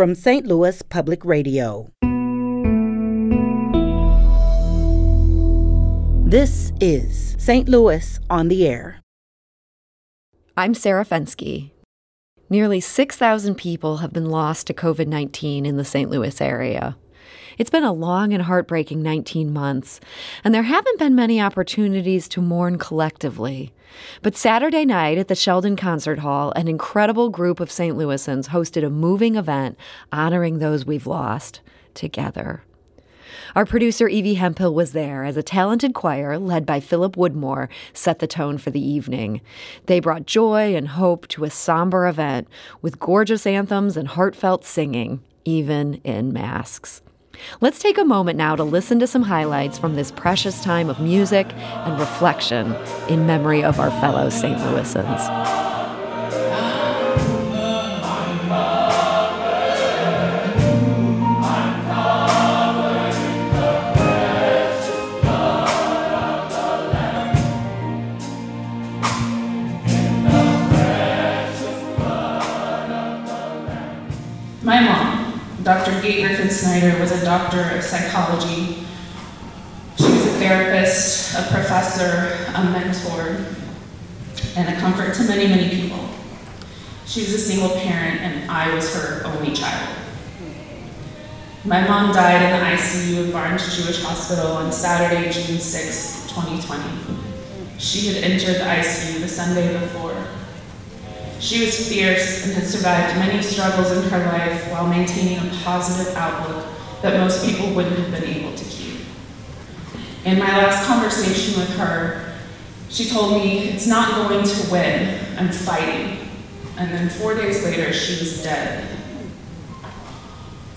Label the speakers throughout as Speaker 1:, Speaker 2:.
Speaker 1: from St. Louis Public Radio. This is St. Louis on the Air.
Speaker 2: I'm Sarah Fenske. Nearly 6,000 people have been lost to COVID 19 in the St. Louis area. It's been a long and heartbreaking 19 months, and there haven't been many opportunities to mourn collectively. But Saturday night at the Sheldon Concert Hall, an incredible group of St. Louisans hosted a moving event honoring those we've lost together. Our producer Evie Hemphill was there as a talented choir led by Philip Woodmore set the tone for the evening. They brought joy and hope to a somber event with gorgeous anthems and heartfelt singing, even in masks. Let's take a moment now to listen to some highlights from this precious time of music and reflection in memory of our fellow St. Louisans.
Speaker 3: Doctor of psychology. She was a therapist, a professor, a mentor, and a comfort to many, many people. She was a single parent, and I was her only child. My mom died in the ICU of Barnes Jewish Hospital on Saturday, June 6, 2020. She had entered the ICU the Sunday before. She was fierce and had survived many struggles in her life while maintaining a positive outlook that most people wouldn't have been able to keep. In my last conversation with her, she told me, It's not going to win, I'm fighting. And then four days later, she was dead.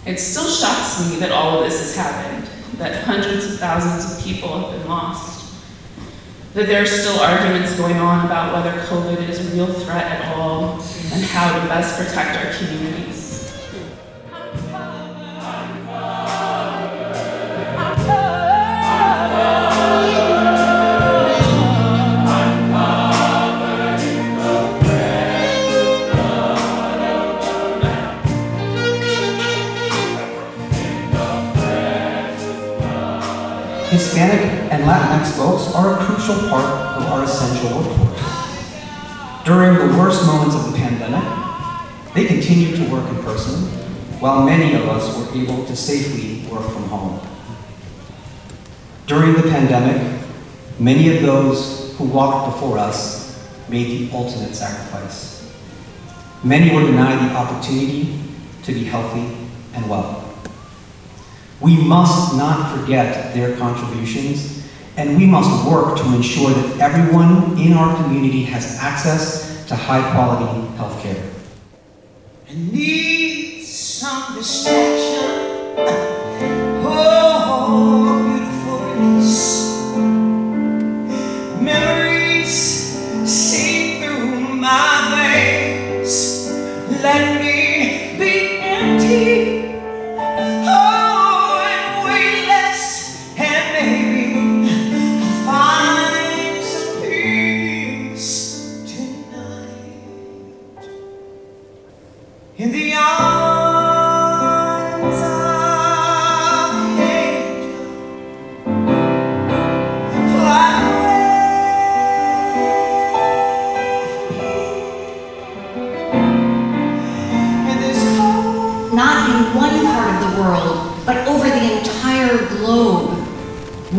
Speaker 3: It still shocks me that all of this has happened, that hundreds of thousands of people have been lost that there are still arguments going on about whether COVID is a real threat at all and how to best protect our communities.
Speaker 4: Folks are a crucial part of our essential workforce. During the worst moments of the pandemic, they continued to work in person, while many of us were able to safely work from home. During the pandemic, many of those who walked before us made the ultimate sacrifice. Many were denied the opportunity to be healthy and well. We must not forget their contributions and we must work to ensure that everyone in our community has access to high quality health care.
Speaker 5: I need some distraction.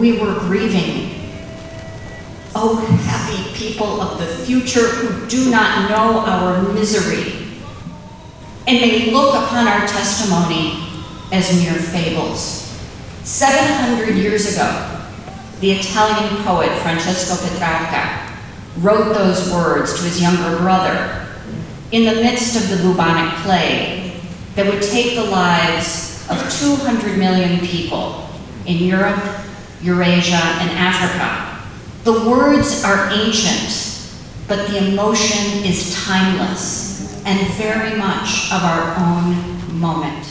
Speaker 6: we were grieving. Oh, happy people of the future who do not know our misery and may look upon our testimony as mere fables. 700 years ago, the Italian poet Francesco Petrarca wrote those words to his younger brother in the midst of the bubonic plague that would take the lives of 200 million people in Europe Eurasia, and Africa. The words are ancient, but the emotion is timeless and very much of our own moment.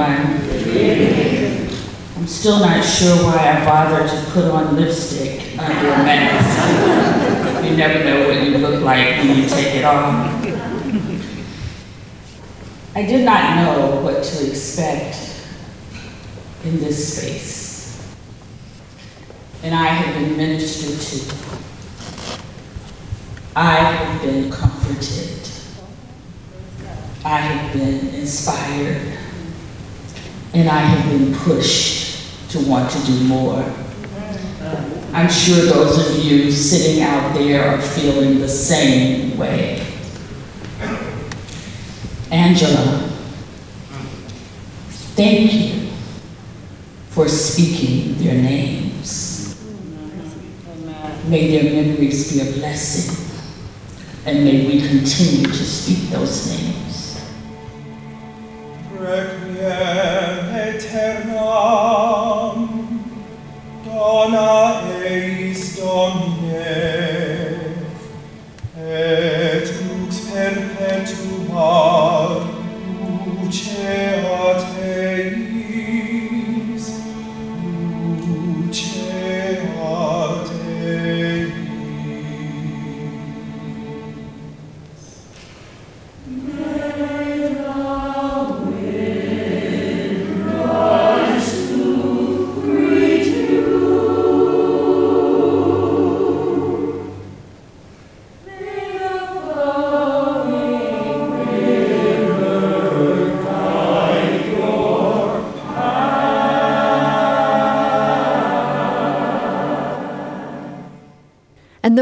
Speaker 7: I'm still not sure why I bothered to put on lipstick under a mask. you never know what you look like when you take it off. I did not know what to expect in this space. And I have been ministered to. I have been comforted. I have been inspired. And I have been pushed to want to do more. I'm sure those of you sitting out there are feeling the same way. Angela, thank you for speaking their names. May their memories be a blessing, and may we continue to speak those names.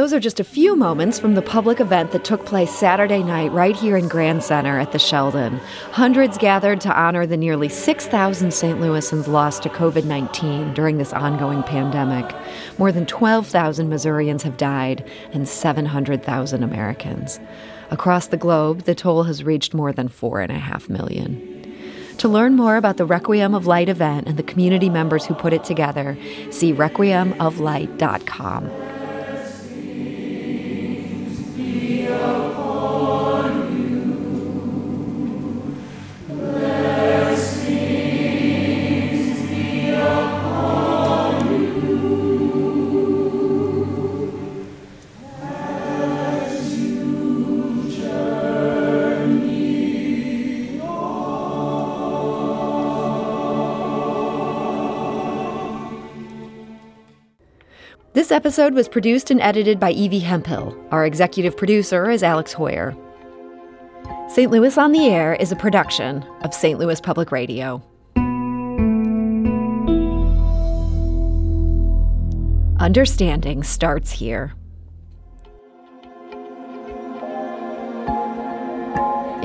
Speaker 2: Those are just a few moments from the public event that took place Saturday night right here in Grand Center at the Sheldon. Hundreds gathered to honor the nearly 6,000 St. Louisans lost to COVID 19 during this ongoing pandemic. More than 12,000 Missourians have died, and 700,000 Americans. Across the globe, the toll has reached more than 4.5 million. To learn more about the Requiem of Light event and the community members who put it together, see requiemoflight.com. This episode was produced and edited by Evie Hemphill. Our executive producer is Alex Heuer. St. Louis on the Air is a production of St. Louis Public Radio. Understanding starts here.